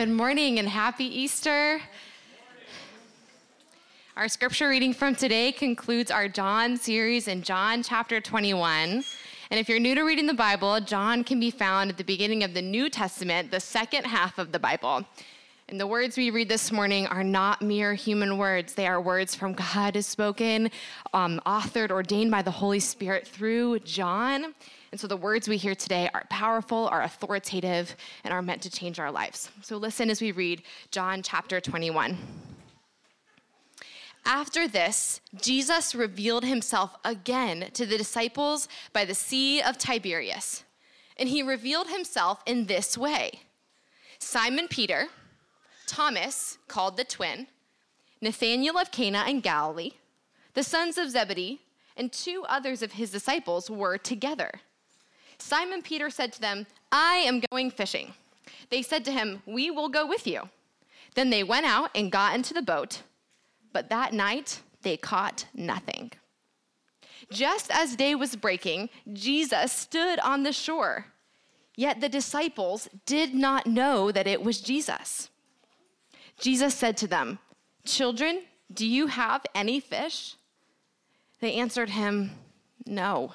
Good morning and happy Easter. Our scripture reading from today concludes our John series in John chapter 21. And if you're new to reading the Bible, John can be found at the beginning of the New Testament, the second half of the Bible. And the words we read this morning are not mere human words. They are words from God, spoken, um, authored, ordained by the Holy Spirit through John. And so the words we hear today are powerful, are authoritative, and are meant to change our lives. So listen as we read John chapter 21. After this, Jesus revealed himself again to the disciples by the Sea of Tiberias. And he revealed himself in this way Simon Peter, Thomas, called the twin, Nathanael of Cana in Galilee, the sons of Zebedee, and two others of his disciples were together. Simon Peter said to them, I am going fishing. They said to him, We will go with you. Then they went out and got into the boat but that night, they caught nothing. Just as day was breaking, Jesus stood on the shore. Yet the disciples did not know that it was Jesus. Jesus said to them, Children, do you have any fish? They answered him, No.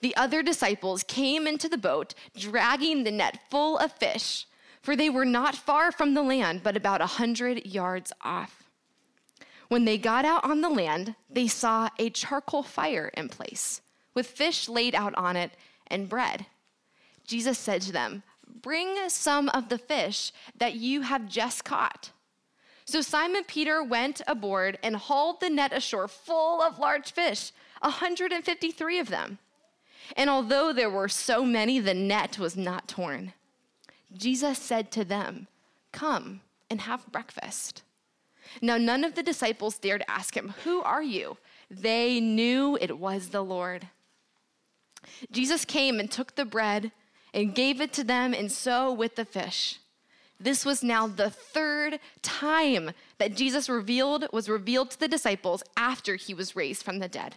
The other disciples came into the boat, dragging the net full of fish for they were not far from the land, but about a hundred yards off. When they got out on the land, they saw a charcoal fire in place, with fish laid out on it and bread. Jesus said to them, Bring some of the fish that you have just caught. So Simon Peter went aboard and hauled the net ashore full of large fish, 153 of them. And although there were so many, the net was not torn. Jesus said to them, Come and have breakfast. Now, none of the disciples dared ask him, Who are you? They knew it was the Lord. Jesus came and took the bread and gave it to them, and so with the fish. This was now the third time that Jesus revealed was revealed to the disciples after he was raised from the dead.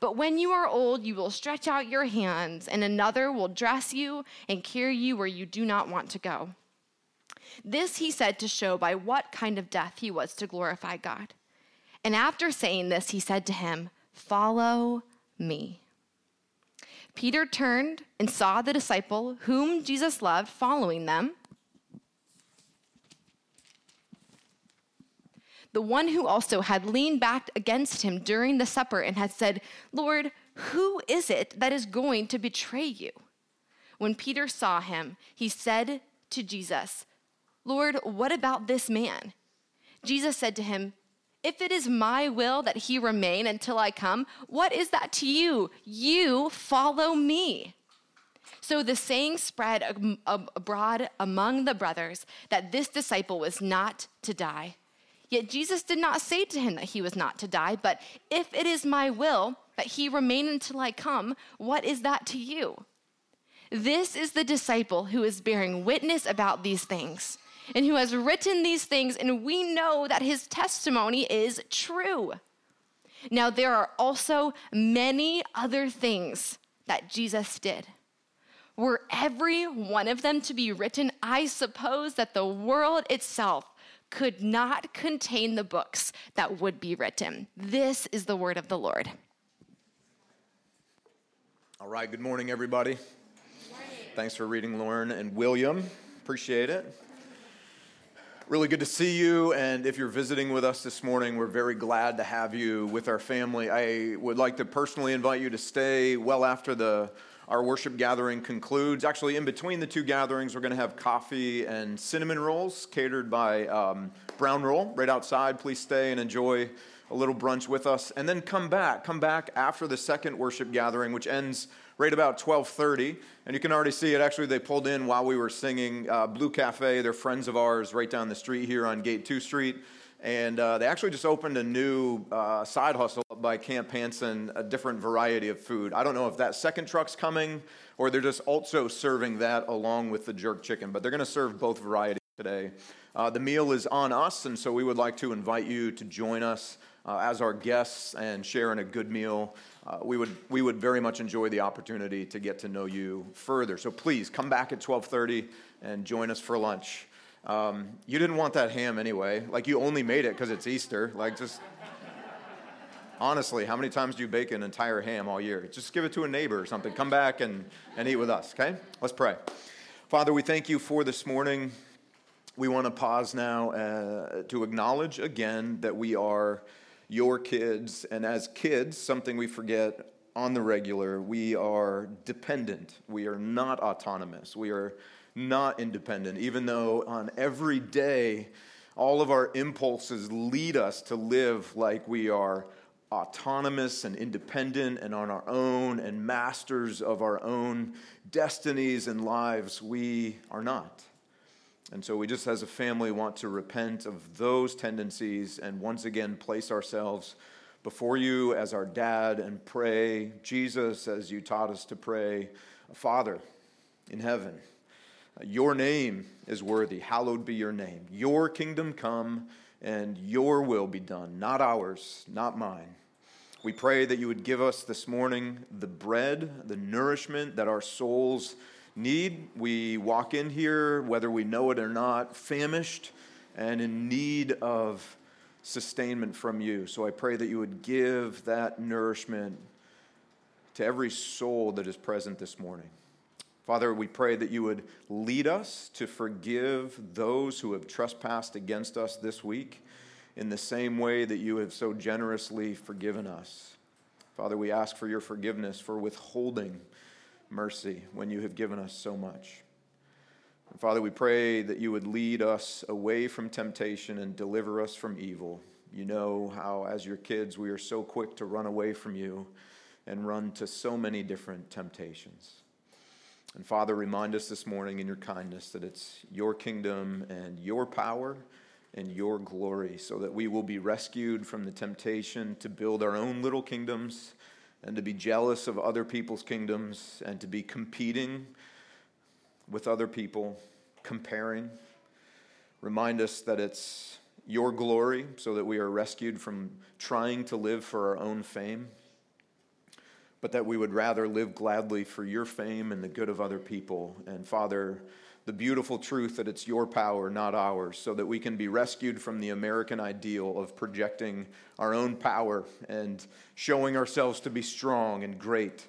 But when you are old, you will stretch out your hands, and another will dress you and carry you where you do not want to go. This he said to show by what kind of death he was to glorify God. And after saying this, he said to him, Follow me. Peter turned and saw the disciple whom Jesus loved following them. The one who also had leaned back against him during the supper and had said, Lord, who is it that is going to betray you? When Peter saw him, he said to Jesus, Lord, what about this man? Jesus said to him, If it is my will that he remain until I come, what is that to you? You follow me. So the saying spread abroad among the brothers that this disciple was not to die. Yet Jesus did not say to him that he was not to die, but if it is my will that he remain until I come, what is that to you? This is the disciple who is bearing witness about these things and who has written these things, and we know that his testimony is true. Now, there are also many other things that Jesus did. Were every one of them to be written, I suppose that the world itself could not contain the books that would be written. This is the word of the Lord. All right, good morning, everybody. Thanks for reading, Lauren and William. Appreciate it. Really good to see you. And if you're visiting with us this morning, we're very glad to have you with our family. I would like to personally invite you to stay well after the our worship gathering concludes. Actually, in between the two gatherings, we're going to have coffee and cinnamon rolls catered by um, Brown Roll right outside. Please stay and enjoy a little brunch with us, and then come back. Come back after the second worship gathering, which ends right about 12:30. And you can already see it. Actually, they pulled in while we were singing. Uh, Blue Cafe, they're friends of ours, right down the street here on Gate Two Street. And uh, they actually just opened a new uh, side hustle by Camp Hansen, a different variety of food. I don't know if that second truck's coming or they're just also serving that along with the jerk chicken, but they're going to serve both varieties today. Uh, the meal is on us, and so we would like to invite you to join us uh, as our guests and share in a good meal. Uh, we, would, we would very much enjoy the opportunity to get to know you further. So please come back at 1230 and join us for lunch. Um, you didn't want that ham anyway. Like you only made it because it's Easter. Like just honestly, how many times do you bake an entire ham all year? Just give it to a neighbor or something. Come back and, and eat with us, okay? Let's pray. Father, we thank you for this morning. We want to pause now uh, to acknowledge again that we are your kids. And as kids, something we forget on the regular, we are dependent. We are not autonomous. We are not independent, even though on every day, all of our impulses lead us to live like we are autonomous and independent and on our own and masters of our own destinies and lives. We are not. And so we just as a family want to repent of those tendencies and once again place ourselves before you as our dad and pray, Jesus, as you taught us to pray, Father in heaven, your name is worthy. Hallowed be your name. Your kingdom come and your will be done, not ours, not mine. We pray that you would give us this morning the bread, the nourishment that our souls need. We walk in here, whether we know it or not, famished and in need of sustainment from you. So I pray that you would give that nourishment to every soul that is present this morning. Father, we pray that you would lead us to forgive those who have trespassed against us this week in the same way that you have so generously forgiven us. Father, we ask for your forgiveness for withholding mercy when you have given us so much. And Father, we pray that you would lead us away from temptation and deliver us from evil. You know how, as your kids, we are so quick to run away from you and run to so many different temptations. And Father, remind us this morning in your kindness that it's your kingdom and your power and your glory so that we will be rescued from the temptation to build our own little kingdoms and to be jealous of other people's kingdoms and to be competing with other people, comparing. Remind us that it's your glory so that we are rescued from trying to live for our own fame, but that we would rather live gladly for your fame and the good of other people. And Father, the beautiful truth that it's your power, not ours, so that we can be rescued from the American ideal of projecting our own power and showing ourselves to be strong and great.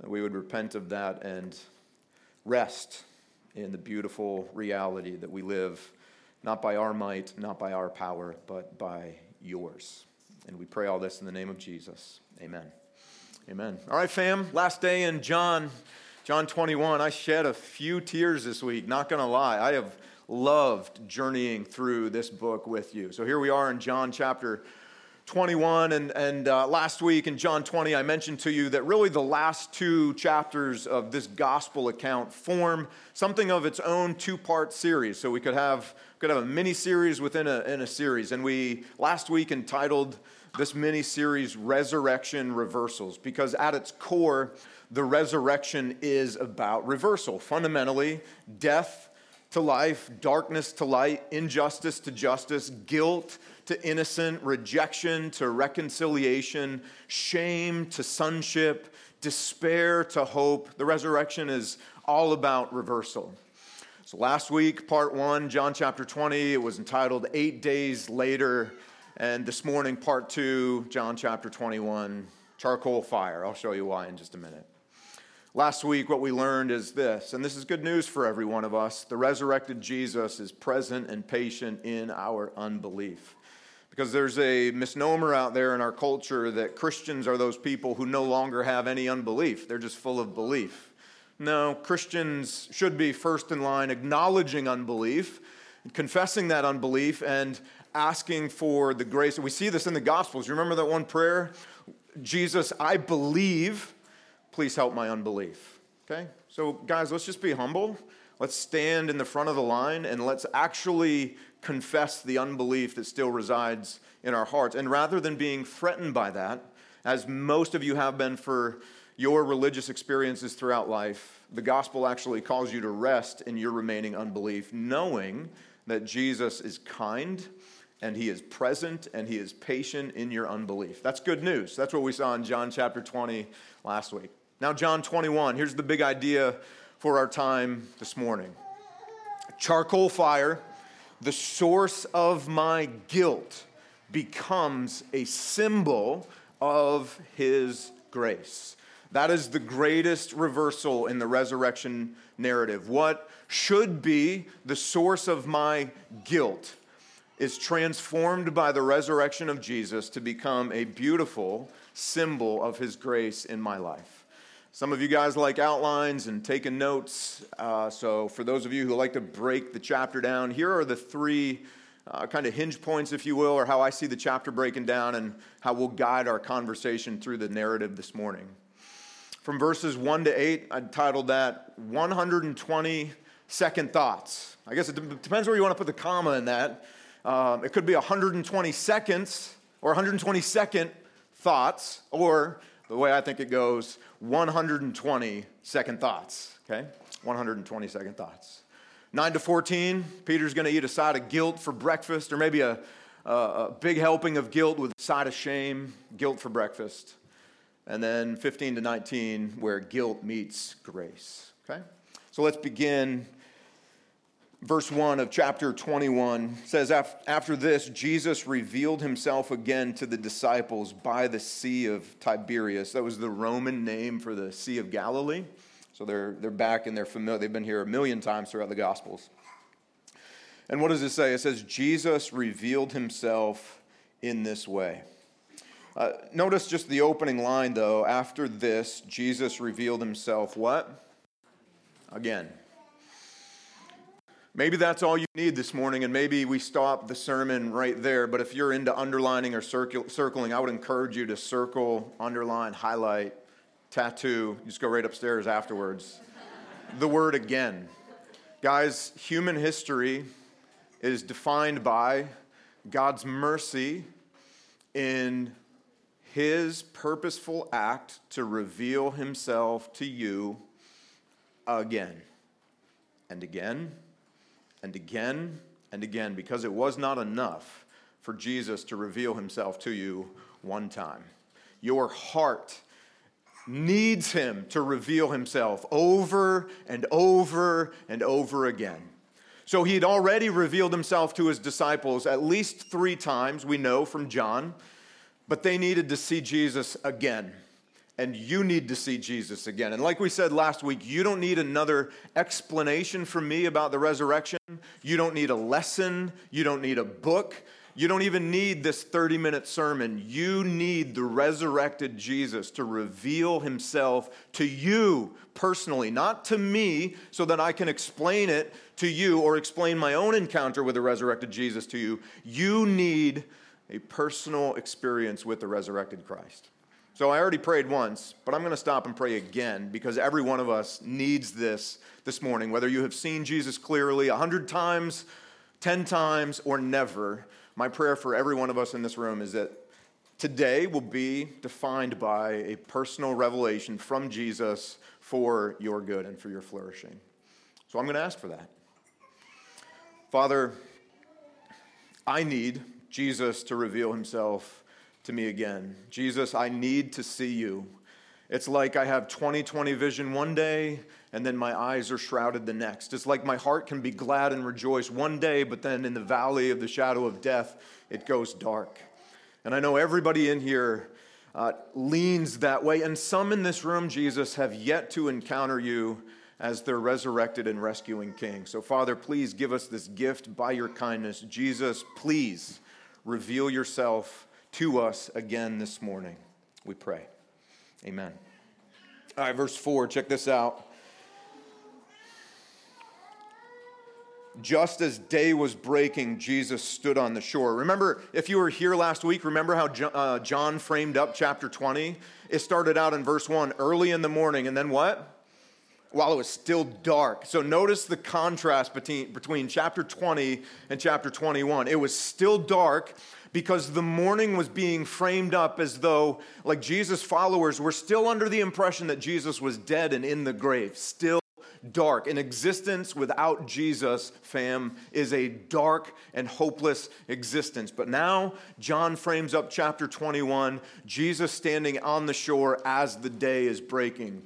That we would repent of that and rest in the beautiful reality that we live not by our might, not by our power, but by yours. And we pray all this in the name of Jesus. Amen. Amen. All right, fam, last day in John John 21, I shed a few tears this week, not going to lie. I have loved journeying through this book with you. So here we are in John chapter 21. And, and uh, last week in John 20, I mentioned to you that really the last two chapters of this gospel account form something of its own two part series. So we could have, could have a mini series within a, in a series. And we last week entitled this mini series Resurrection Reversals because at its core, the resurrection is about reversal. Fundamentally, death to life, darkness to light, injustice to justice, guilt to innocent, rejection to reconciliation, shame to sonship, despair to hope. The resurrection is all about reversal. So last week, part one, John chapter 20, it was entitled Eight Days Later. And this morning, part two, John chapter 21, charcoal fire. I'll show you why in just a minute. Last week, what we learned is this, and this is good news for every one of us the resurrected Jesus is present and patient in our unbelief. Because there's a misnomer out there in our culture that Christians are those people who no longer have any unbelief, they're just full of belief. No, Christians should be first in line acknowledging unbelief, confessing that unbelief, and asking for the grace. We see this in the Gospels. Remember that one prayer? Jesus, I believe please help my unbelief. Okay? So, guys, let's just be humble. Let's stand in the front of the line and let's actually confess the unbelief that still resides in our hearts. And rather than being threatened by that, as most of you have been for your religious experiences throughout life, the gospel actually calls you to rest in your remaining unbelief, knowing that Jesus is kind and he is present and he is patient in your unbelief. That's good news. That's what we saw in John chapter 20 last week. Now, John 21, here's the big idea for our time this morning charcoal fire, the source of my guilt, becomes a symbol of his grace. That is the greatest reversal in the resurrection narrative. What should be the source of my guilt is transformed by the resurrection of Jesus to become a beautiful symbol of his grace in my life. Some of you guys like outlines and taking notes. Uh, so, for those of you who like to break the chapter down, here are the three uh, kind of hinge points, if you will, or how I see the chapter breaking down and how we'll guide our conversation through the narrative this morning. From verses 1 to 8, I titled that 120 Second Thoughts. I guess it depends where you want to put the comma in that. Um, it could be 120 seconds or 120 second thoughts, or the way I think it goes, 120 second thoughts, okay? 120 second thoughts. 9 to 14, Peter's going to eat a side of guilt for breakfast, or maybe a, a, a big helping of guilt with a side of shame, guilt for breakfast. And then 15 to 19, where guilt meets grace, okay? So let's begin verse 1 of chapter 21 says after this jesus revealed himself again to the disciples by the sea of tiberias. That was the roman name for the sea of galilee. So they're, they're back and they're familiar they've been here a million times throughout the gospels. And what does it say? It says jesus revealed himself in this way. Uh, notice just the opening line though. After this jesus revealed himself what? Again Maybe that's all you need this morning, and maybe we stop the sermon right there. But if you're into underlining or circling, I would encourage you to circle, underline, highlight, tattoo. Just go right upstairs afterwards. the word again. Guys, human history is defined by God's mercy in his purposeful act to reveal himself to you again and again and again and again because it was not enough for Jesus to reveal himself to you one time. Your heart needs him to reveal himself over and over and over again. So he had already revealed himself to his disciples at least three times, we know from John, but they needed to see Jesus again and you need to see Jesus again. And like we said last week, you don't need another explanation from me about the resurrection. You don't need a lesson. You don't need a book. You don't even need this 30 minute sermon. You need the resurrected Jesus to reveal himself to you personally, not to me, so that I can explain it to you or explain my own encounter with the resurrected Jesus to you. You need a personal experience with the resurrected Christ. So I already prayed once, but I'm going to stop and pray again because every one of us needs this this morning. Whether you have seen Jesus clearly a hundred times, ten times, or never, my prayer for every one of us in this room is that today will be defined by a personal revelation from Jesus for your good and for your flourishing. So I'm going to ask for that. Father, I need Jesus to reveal himself to me again. Jesus, I need to see you. It's like I have 20/20 vision one day and then my eyes are shrouded the next. It's like my heart can be glad and rejoice one day, but then in the valley of the shadow of death, it goes dark. And I know everybody in here uh, leans that way, and some in this room, Jesus, have yet to encounter you as their resurrected and rescuing King. So, Father, please give us this gift by your kindness. Jesus, please reveal yourself to us again this morning. We pray. Amen. All right, verse 4, check this out. Just as day was breaking, Jesus stood on the shore. Remember, if you were here last week, remember how uh, John framed up chapter 20? It started out in verse 1 early in the morning, and then what? while it was still dark. So notice the contrast between, between chapter 20 and chapter 21. It was still dark because the morning was being framed up as though, like Jesus' followers were still under the impression that Jesus was dead and in the grave, still dark. An existence without Jesus, fam, is a dark and hopeless existence. But now, John frames up chapter 21, Jesus standing on the shore as the day is breaking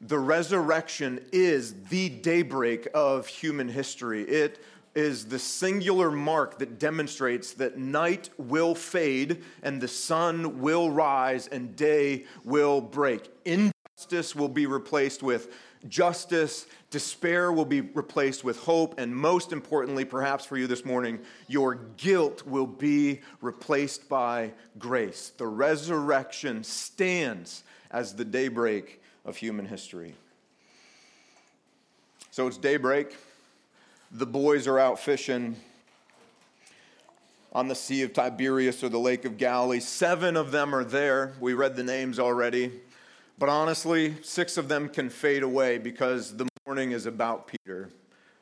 the resurrection is the daybreak of human history. It is the singular mark that demonstrates that night will fade and the sun will rise and day will break. Injustice will be replaced with justice, despair will be replaced with hope, and most importantly, perhaps for you this morning, your guilt will be replaced by grace. The resurrection stands as the daybreak of human history. So it's daybreak. The boys are out fishing on the Sea of Tiberias or the Lake of Galilee. Seven of them are there. We read the names already. But honestly, six of them can fade away because the morning is about Peter.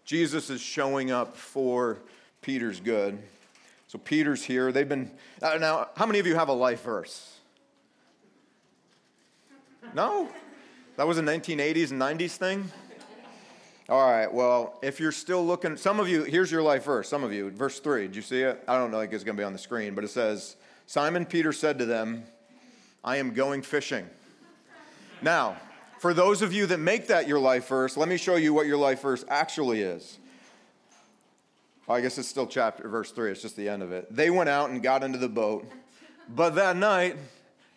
Jesus is showing up for Peter's good. So Peter's here. They've been. Uh, now, how many of you have a life verse? No? That was a 1980s and 90s thing? All right, well, if you're still looking, some of you, here's your life verse, some of you, verse 3. Did you see it? I don't know, like it's going to be on the screen, but it says, Simon Peter said to them, I am going fishing. Now, for those of you that make that your life verse, let me show you what your life verse actually is. I guess it's still chapter verse 3, it's just the end of it. They went out and got into the boat, but that night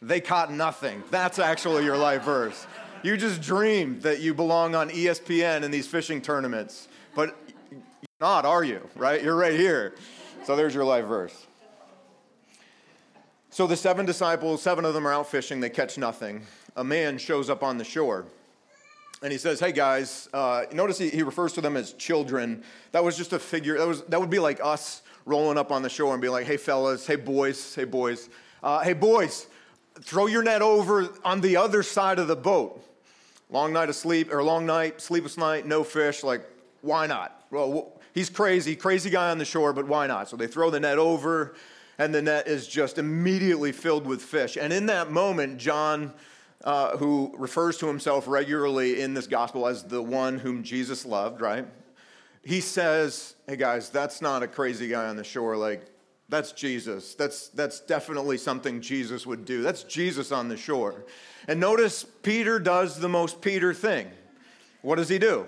they caught nothing. That's actually your life verse. You just dreamed that you belong on ESPN in these fishing tournaments, but you're not, are you? Right? You're right here. So there's your life verse. So the seven disciples, seven of them are out fishing, they catch nothing. A man shows up on the shore. And he says, "Hey guys, uh, notice he, he refers to them as children. That was just a figure. That was that would be like us rolling up on the shore and be like, "Hey fellas, hey boys, hey boys, uh, hey boys, throw your net over on the other side of the boat." Long night of sleep, or long night, sleepless night, no fish. Like, why not? Well, he's crazy, crazy guy on the shore, but why not? So they throw the net over, and the net is just immediately filled with fish. And in that moment, John, uh, who refers to himself regularly in this gospel as the one whom Jesus loved, right? He says, Hey guys, that's not a crazy guy on the shore. Like, that's Jesus. That's, that's definitely something Jesus would do. That's Jesus on the shore. And notice Peter does the most Peter thing. What does he do?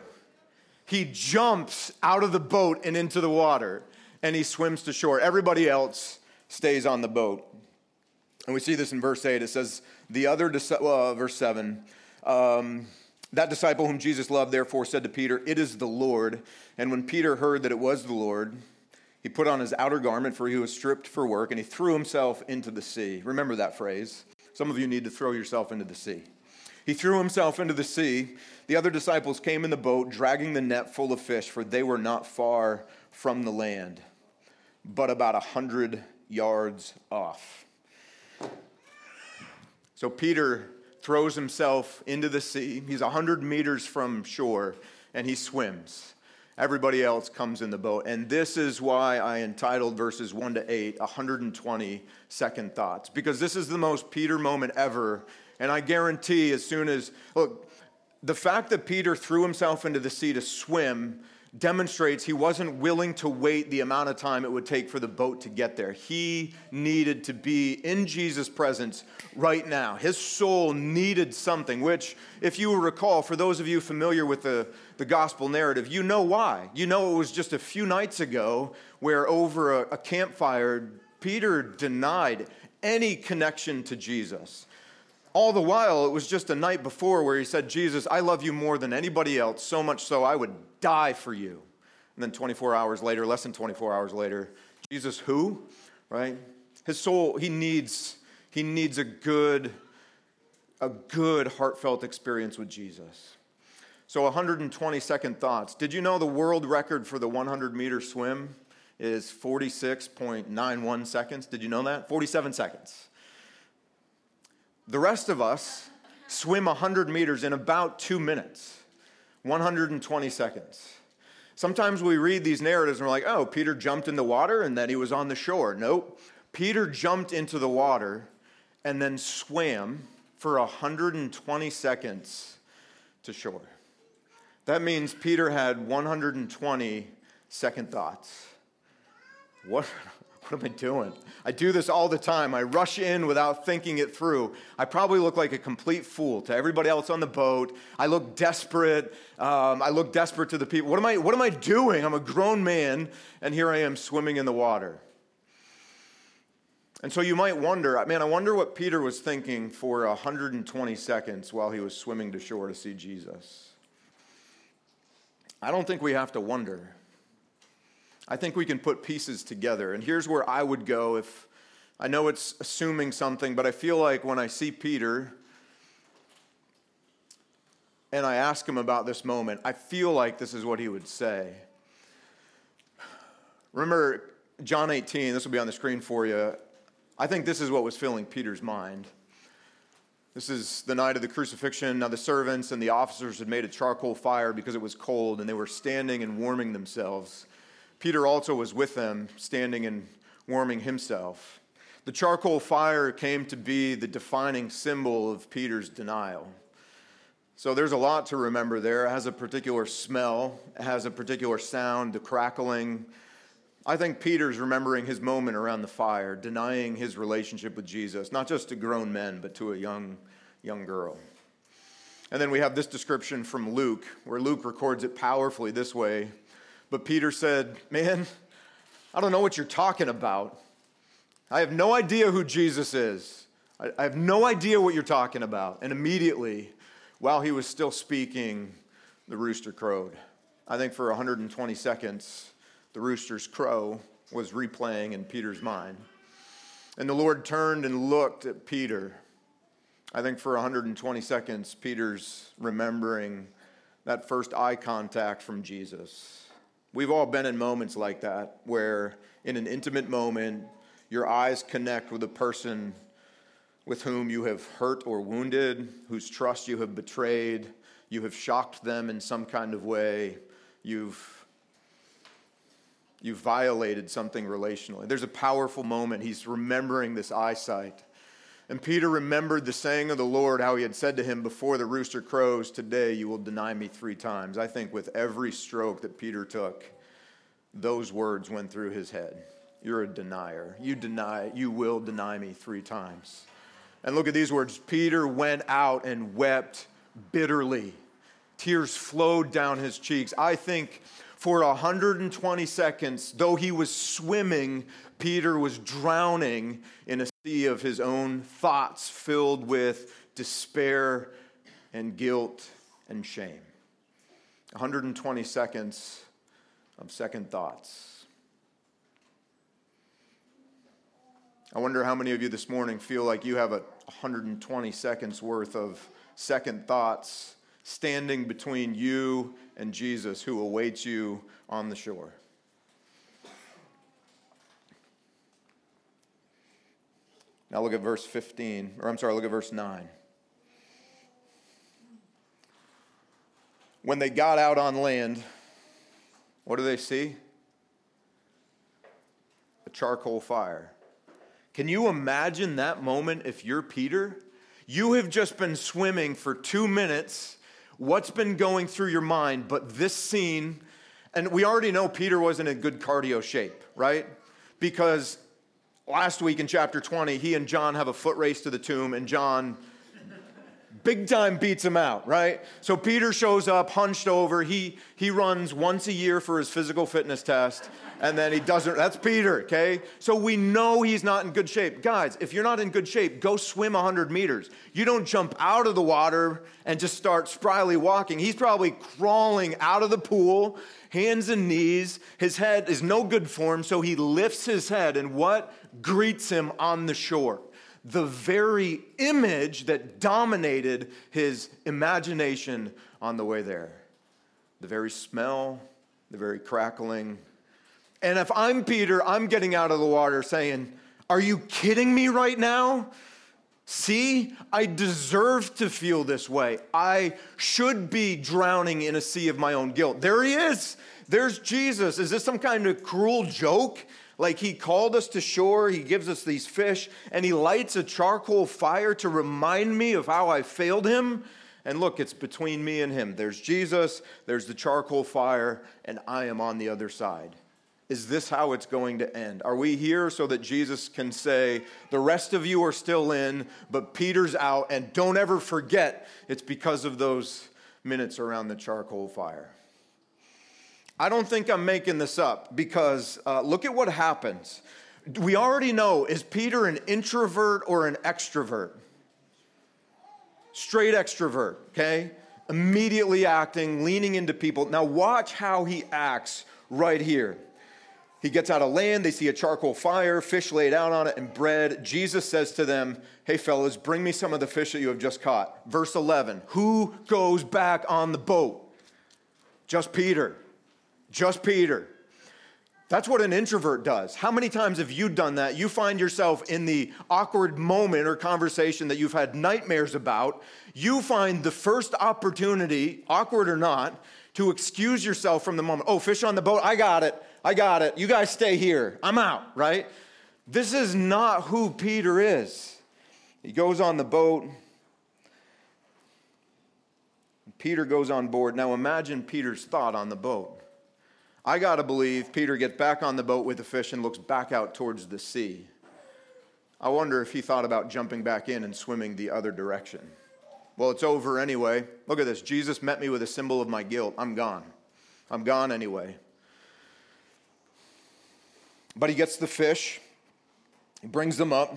He jumps out of the boat and into the water and he swims to shore. Everybody else stays on the boat. And we see this in verse 8. It says, The other, uh, verse 7, um, that disciple whom Jesus loved therefore said to Peter, It is the Lord. And when Peter heard that it was the Lord, he put on his outer garment, for he was stripped for work, and he threw himself into the sea. Remember that phrase. Some of you need to throw yourself into the sea. He threw himself into the sea. The other disciples came in the boat, dragging the net full of fish, for they were not far from the land, but about a hundred yards off. So Peter throws himself into the sea. He's a hundred meters from shore, and he swims. Everybody else comes in the boat. And this is why I entitled verses 1 to 8 120 second thoughts, because this is the most Peter moment ever. And I guarantee, as soon as, look, the fact that Peter threw himself into the sea to swim demonstrates he wasn't willing to wait the amount of time it would take for the boat to get there. He needed to be in Jesus' presence right now. His soul needed something, which, if you recall, for those of you familiar with the, the gospel narrative, you know why. You know it was just a few nights ago where over a, a campfire, Peter denied any connection to Jesus. All the while, it was just a night before where he said, Jesus, I love you more than anybody else, so much so I would die for you. And then 24 hours later, less than 24 hours later, Jesus, who? Right? His soul, he needs, he needs a good, a good heartfelt experience with Jesus. So 120 second thoughts. Did you know the world record for the 100 meter swim is 46.91 seconds? Did you know that? 47 seconds. The rest of us swim 100 meters in about two minutes, 120 seconds. Sometimes we read these narratives and we're like, oh, Peter jumped in the water and then he was on the shore. Nope. Peter jumped into the water and then swam for 120 seconds to shore. That means Peter had 120 second thoughts. What, what am I doing? I do this all the time. I rush in without thinking it through. I probably look like a complete fool to everybody else on the boat. I look desperate. Um, I look desperate to the people. What am, I, what am I doing? I'm a grown man, and here I am swimming in the water. And so you might wonder, man, I wonder what Peter was thinking for 120 seconds while he was swimming to shore to see Jesus. I don't think we have to wonder. I think we can put pieces together. And here's where I would go if I know it's assuming something, but I feel like when I see Peter and I ask him about this moment, I feel like this is what he would say. Remember John 18, this will be on the screen for you. I think this is what was filling Peter's mind. This is the night of the crucifixion. Now, the servants and the officers had made a charcoal fire because it was cold, and they were standing and warming themselves. Peter also was with them, standing and warming himself. The charcoal fire came to be the defining symbol of Peter's denial. So there's a lot to remember there. It has a particular smell, it has a particular sound, the crackling. I think Peter's remembering his moment around the fire, denying his relationship with Jesus, not just to grown men, but to a young, young girl. And then we have this description from Luke, where Luke records it powerfully this way but Peter said, Man, I don't know what you're talking about. I have no idea who Jesus is. I, have no idea what you're talking about. And immediately, while he was still speaking, the rooster crowed. I think for 120 seconds, the rooster's crow was replaying in Peter's mind. And the Lord turned and looked at Peter. I think for 120 seconds, Peter's remembering that first eye contact from Jesus. We've all been in moments like that where, in an intimate moment, your eyes connect with a person with whom you have hurt or wounded, whose trust you have betrayed, you have shocked them in some kind of way, you've, you've violated something relationally. There's a powerful moment. He's remembering this eyesight. And Peter remembered the saying of the Lord, how he had said to him before the rooster crows, Today you will deny me three times. I think with every stroke that Peter took, those words went through his head. You're a denier. You deny, you will deny me three times. And look at these words Peter went out and wept bitterly. Tears flowed down his cheeks. I think for 120 seconds, though he was swimming, Peter was drowning in a sea of his own thoughts filled with despair and guilt and shame. 120 seconds of second thoughts. I wonder how many of you this morning feel like you have a 120 seconds worth of second thoughts standing between you and Jesus who awaits you on the shore. Now look at verse 15, or I'm sorry, look at verse 9. When they got out on land, what do they see? A charcoal fire. Can you imagine that moment if you're Peter? You have just been swimming for two minutes. What's been going through your mind but this scene And we already know Peter wasn't in good cardio shape, right? Because last week in chapter 20, he and John have a foot race to the tomb, and John big time beats him out, right? So Peter shows up hunched over. He, he runs once a year for his physical fitness test, and then he doesn't. That's Peter, okay? So we know he's not in good shape. Guys, if you're not in good shape, go swim 100 meters. You don't jump out of the water and just start spryly walking. He's probably crawling out of the pool, hands and knees. His head is no good for him, so he lifts his head, and what greets him on the shore? The very image that dominated his imagination on the way there. The very smell, the very crackling. And if I'm Peter, I'm getting out of the water saying, Are you kidding me right now? See, I deserve to feel this way. I should be drowning in a sea of my own guilt. There he is. There's Jesus. Is this some kind of cruel joke? Like he called us to shore, he gives us these fish, and he lights a charcoal fire to remind me of how I failed him. And look, it's between me and him. There's Jesus, there's the charcoal fire, and I am on the other side. Is this how it's going to end? Are we here so that Jesus can say, the rest of you are still in, but Peter's out, and don't ever forget it's because of those minutes around the charcoal fire? I don't think I'm making this up because uh, look at what happens. We already know is Peter an introvert or an extrovert? Straight extrovert, okay? Immediately acting, leaning into people. Now, watch how he acts right here. He gets out of land, they see a charcoal fire, fish laid out on it, and bread. Jesus says to them, Hey, fellas, bring me some of the fish that you have just caught. Verse 11 Who goes back on the boat? Just Peter. Just Peter. That's what an introvert does. How many times have you done that? You find yourself in the awkward moment or conversation that you've had nightmares about. You find the first opportunity, awkward or not, to excuse yourself from the moment. Oh, fish on the boat? I got it. I got it. You guys stay here. I'm out, right? This is not who Peter is. He goes on the boat. Peter goes on board. Now imagine Peter's thought on the boat. I got to believe Peter gets back on the boat with the fish and looks back out towards the sea. I wonder if he thought about jumping back in and swimming the other direction. Well, it's over anyway. Look at this. Jesus met me with a symbol of my guilt. I'm gone. I'm gone anyway. But he gets the fish, he brings them up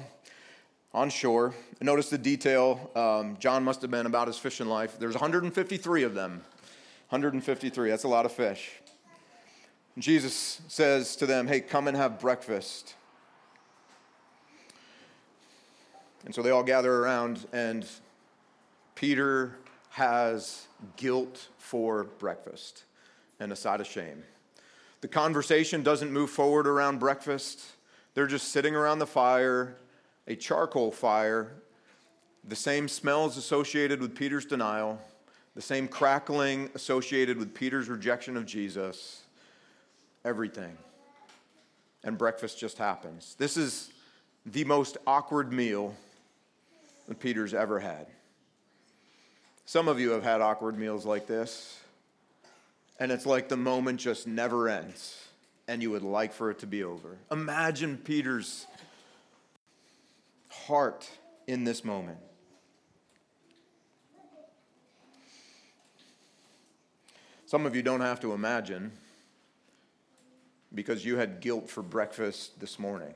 on shore. Notice the detail. Um, John must have been about his fishing life. There's 153 of them. 153. That's a lot of fish. Jesus says to them, Hey, come and have breakfast. And so they all gather around, and Peter has guilt for breakfast and a side of shame. The conversation doesn't move forward around breakfast. They're just sitting around the fire, a charcoal fire, the same smells associated with Peter's denial, the same crackling associated with Peter's rejection of Jesus everything. And breakfast just happens. This is the most awkward meal that Peter's ever had. Some of you have had awkward meals like this, and it's like the moment just never ends, and you would like for it to be over. Imagine Peter's heart in this moment. Some of you don't have to imagine because you had guilt for breakfast this morning.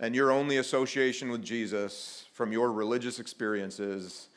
And your only association with Jesus from your religious experiences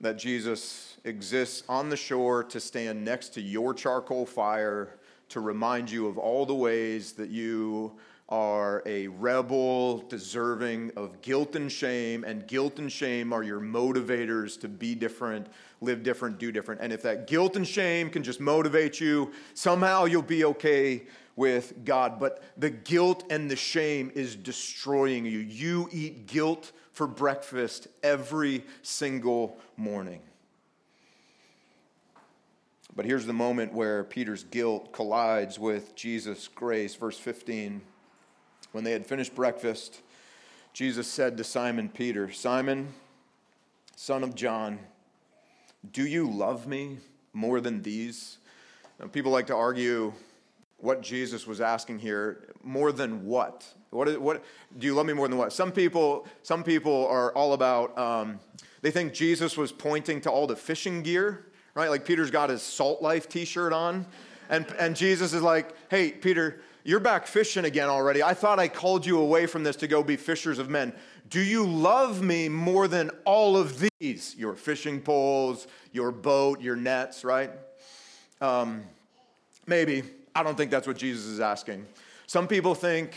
that Jesus exists on the shore to stand next to your charcoal fire to remind you of all the ways that you are a rebel, deserving of guilt and shame, and guilt and shame are your motivators to be different, live different, do different. And if that guilt and shame can just motivate you, somehow you'll be okay with God. But the guilt and the shame is destroying you. You eat guilt for breakfast every single morning. But here's the moment where Peter's guilt collides with Jesus' grace. Verse 15. When they had finished breakfast, Jesus said to Simon Peter, Simon, son of John, do you love me more than these? Now, people like to argue what Jesus was asking here more than what? What, what do you love me more than what? Some people, some people are all about, um, they think Jesus was pointing to all the fishing gear, right? Like Peter's got his Salt Life t shirt on, and, and Jesus is like, hey, Peter, you're back fishing again already. I thought I called you away from this to go be fishers of men. Do you love me more than all of these? Your fishing poles, your boat, your nets, right? Um, maybe. I don't think that's what Jesus is asking. Some people think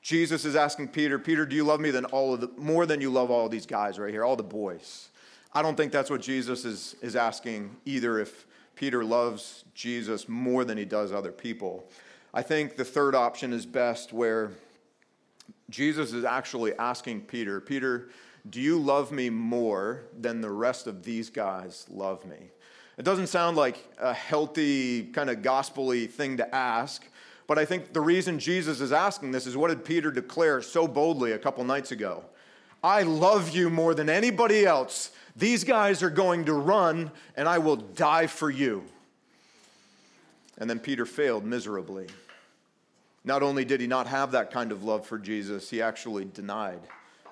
Jesus is asking Peter, Peter, do you love me than all of the, more than you love all these guys right here, all the boys? I don't think that's what Jesus is, is asking either if Peter loves Jesus more than he does other people. I think the third option is best where Jesus is actually asking Peter, Peter, do you love me more than the rest of these guys love me? It doesn't sound like a healthy, kind of gospelly thing to ask, but I think the reason Jesus is asking this is what did Peter declare so boldly a couple nights ago? I love you more than anybody else. These guys are going to run, and I will die for you. And then Peter failed miserably. Not only did he not have that kind of love for Jesus, he actually denied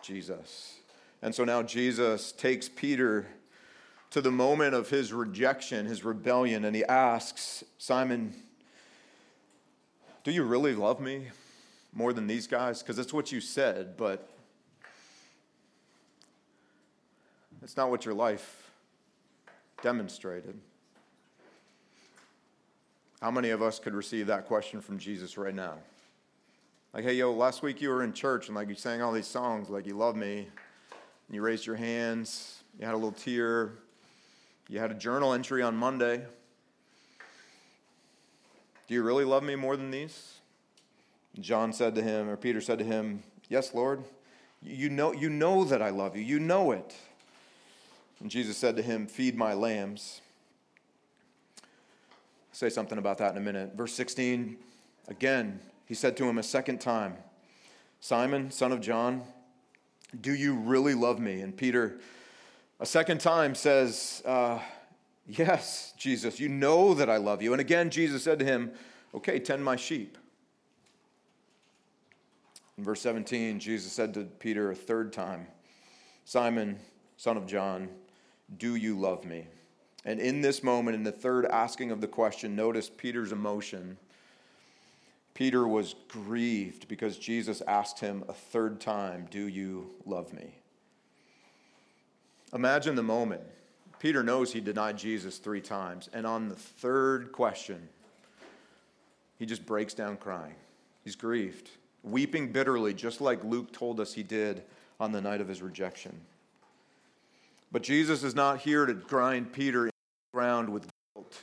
Jesus. And so now Jesus takes Peter to the moment of his rejection, his rebellion, and he asks, Simon, do you really love me more than these guys? Because that's what you said, but it's not what your life demonstrated. How many of us could receive that question from Jesus right now? Like, hey, yo, last week you were in church and like you sang all these songs, like you love me, and you raised your hands, you had a little tear, you had a journal entry on Monday. Do you really love me more than these? John said to him, or Peter said to him, Yes, Lord. You know, you know that I love you. You know it. And Jesus said to him, Feed my lambs I'll say something about that in a minute. Verse 16, again, he said to him a second time, Simon, son of John, do you really love me? And Peter, a second time, says, uh, Yes, Jesus, you know that I love you. And again, Jesus said to him, Okay, tend my sheep. In verse 17, Jesus said to Peter a third time, Simon, son of John, do you love me? And in this moment, in the third asking of the question, notice Peter's emotion. Peter was grieved because Jesus asked him a third time, Do you love me? Imagine the moment. Peter knows he denied Jesus three times. And on the third question, he just breaks down crying. He's grieved, weeping bitterly, just like Luke told us he did on the night of his rejection. But Jesus is not here to grind Peter in the ground with guilt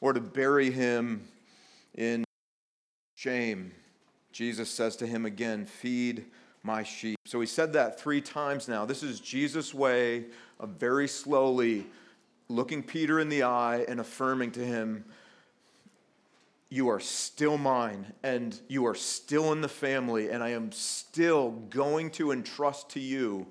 or to bury him in shame. Jesus says to him again, Feed my sheep. So he said that three times now. This is Jesus' way of very slowly looking Peter in the eye and affirming to him, You are still mine, and you are still in the family, and I am still going to entrust to you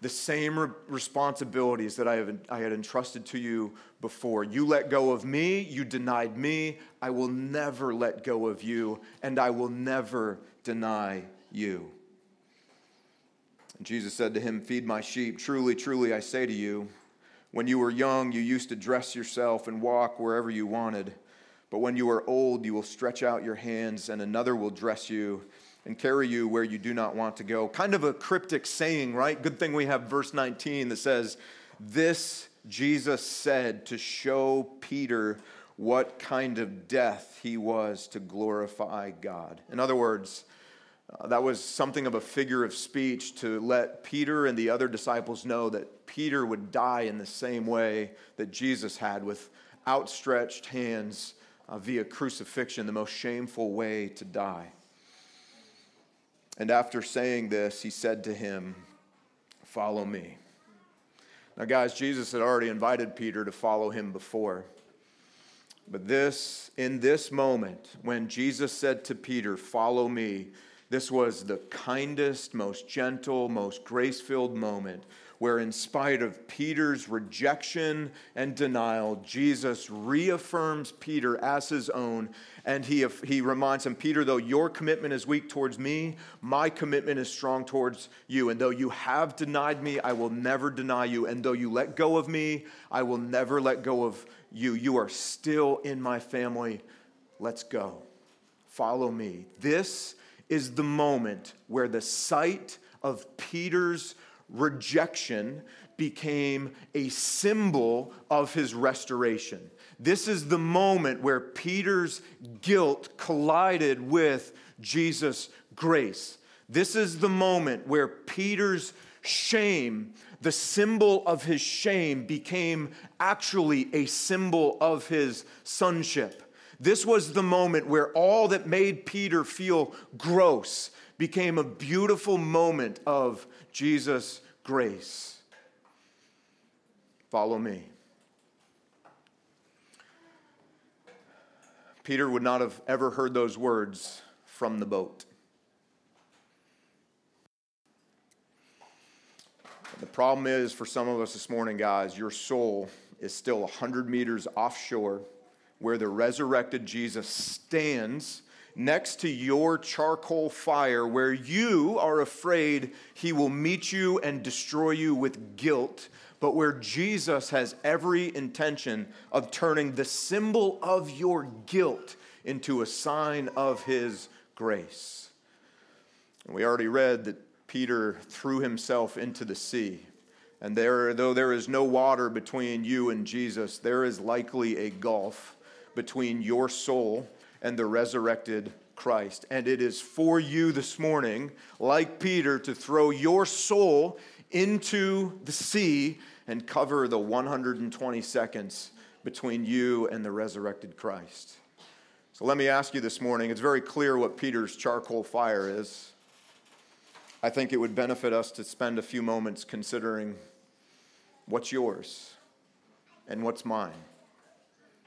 the same re- responsibilities that I, have, I had entrusted to you before. You let go of me, you denied me. I will never let go of you, and I will never deny you. Jesus said to him, Feed my sheep. Truly, truly, I say to you, when you were young, you used to dress yourself and walk wherever you wanted. But when you are old, you will stretch out your hands, and another will dress you and carry you where you do not want to go. Kind of a cryptic saying, right? Good thing we have verse 19 that says, This Jesus said to show Peter what kind of death he was to glorify God. In other words, uh, that was something of a figure of speech to let Peter and the other disciples know that Peter would die in the same way that Jesus had, with outstretched hands uh, via crucifixion, the most shameful way to die. And after saying this, he said to him, Follow me. Now, guys, Jesus had already invited Peter to follow him before. But this, in this moment, when Jesus said to Peter, Follow me, This was the kindest, most gentle, most grace filled moment where, in spite of Peter's rejection and denial, Jesus reaffirms Peter as his own. And he, he reminds him, Peter, though your commitment is weak towards me, my commitment is strong towards you. And though you have denied me, I will never deny you. And though you let go of me, I will never let go of you. You are still in my family. Let's go. Follow me. This is the moment where the sight of Peter's rejection became a symbol of his restoration. This is the moment where Peter's guilt collided with Jesus' grace. This is the moment where Peter's shame, the symbol of his shame, became actually a symbol of his sonship. This was the moment where all that made Peter feel gross became a beautiful moment of Jesus' grace. Follow me. Peter would not have ever heard those words from the boat. The problem is for some of us this morning, guys, your soul is still 100 meters offshore where the resurrected Jesus stands next to your charcoal fire, where you are afraid he will meet you and destroy you with guilt, but where Jesus has every intention of turning the symbol of your guilt into a sign of his grace. And we already read that Peter threw himself into the sea. And there, though there is no water between you and Jesus, there is likely a gulf between your soul and the resurrected Christ. And it is for you this morning, like Peter, to throw your soul into the sea and cover the 120 seconds between you and the resurrected Christ. So let me ask you this morning it's very clear what Peter's charcoal fire is. I think it would benefit us to spend a few moments considering what's yours and what's mine.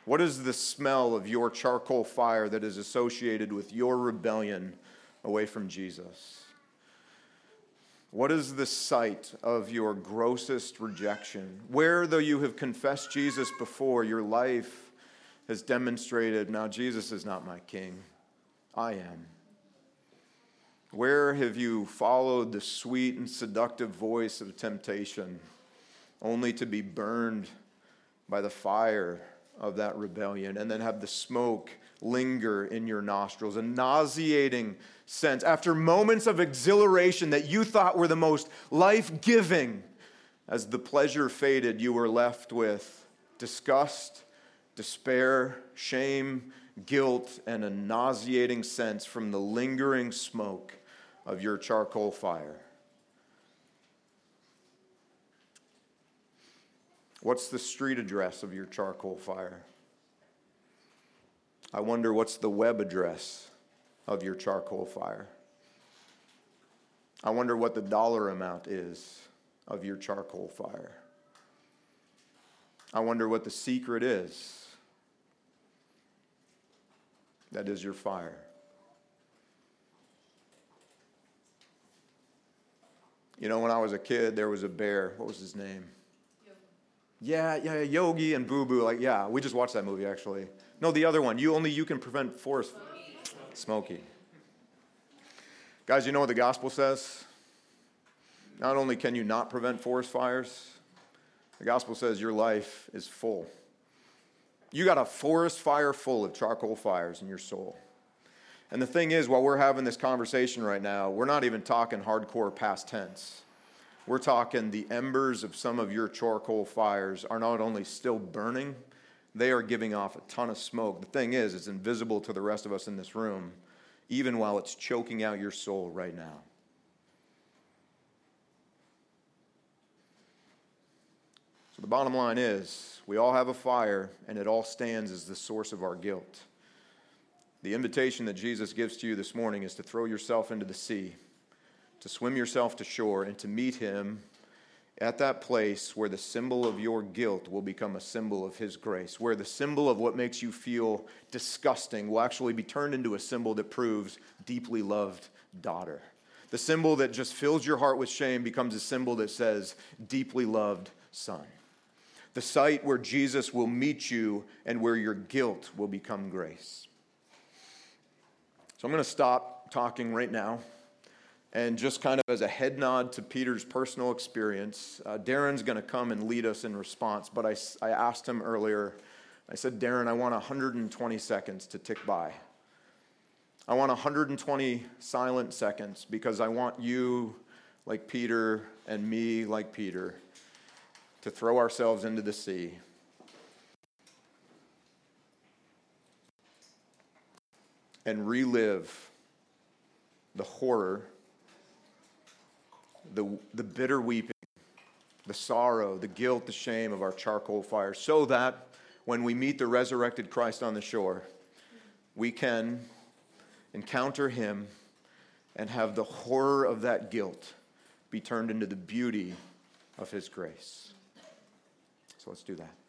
What is the smell of your charcoal fire that is associated with your rebellion away from Jesus? What is the sight of your grossest rejection? Where, though you have confessed Jesus before, your life has demonstrated now Jesus is not my king, I am. Where have you followed the sweet and seductive voice of temptation only to be burned by the fire of that rebellion and then have the smoke linger in your nostrils, a nauseating sense. After moments of exhilaration that you thought were the most life giving, as the pleasure faded, you were left with disgust, despair, shame, guilt, and a nauseating sense from the lingering smoke of your charcoal fire. What's the street address of your charcoal fire? I wonder what's the web address of your charcoal fire? I wonder what the dollar amount is of your charcoal fire. I wonder what the secret is that is your fire. You know, when I was a kid, there was a bear. What was his name? Yeah, yeah, Yogi and Boo Boo. Like, yeah, we just watched that movie actually. No, the other one. You only you can prevent forest. Smokey. Guys, you know what the gospel says? Not only can you not prevent forest fires, the gospel says your life is full. You got a forest fire full of charcoal fires in your soul. And the thing is, while we're having this conversation right now, we're not even talking hardcore past tense. We're talking the embers of some of your charcoal fires are not only still burning, they are giving off a ton of smoke. The thing is, it's invisible to the rest of us in this room, even while it's choking out your soul right now. So the bottom line is we all have a fire, and it all stands as the source of our guilt. The invitation that Jesus gives to you this morning is to throw yourself into the sea to swim yourself to shore and to meet him at that place where the symbol of your guilt will become a symbol of His grace, where the symbol of what makes you feel disgusting will actually be turned into a symbol that proves deeply loved daughter. The symbol that just fills your heart with shame becomes a symbol that says deeply loved son. The site where Jesus will meet you and where your guilt will become grace. So I'm going to stop talking right now. And just kind of as a head nod to Peter's personal experience, uh, Darren's going to come and lead us in response. But I, I asked him earlier, I said, Darren, I want 120 seconds to tick by. I want 120 silent seconds because I want you, like Peter, and me, like Peter, to throw ourselves into the sea. And relive the horror the, the bitter weeping, the sorrow, the guilt, the shame of our charcoal fire, so that when we meet the resurrected Christ on the shore, we can encounter him and have the horror of that guilt be turned into the beauty of his grace. So let's do that.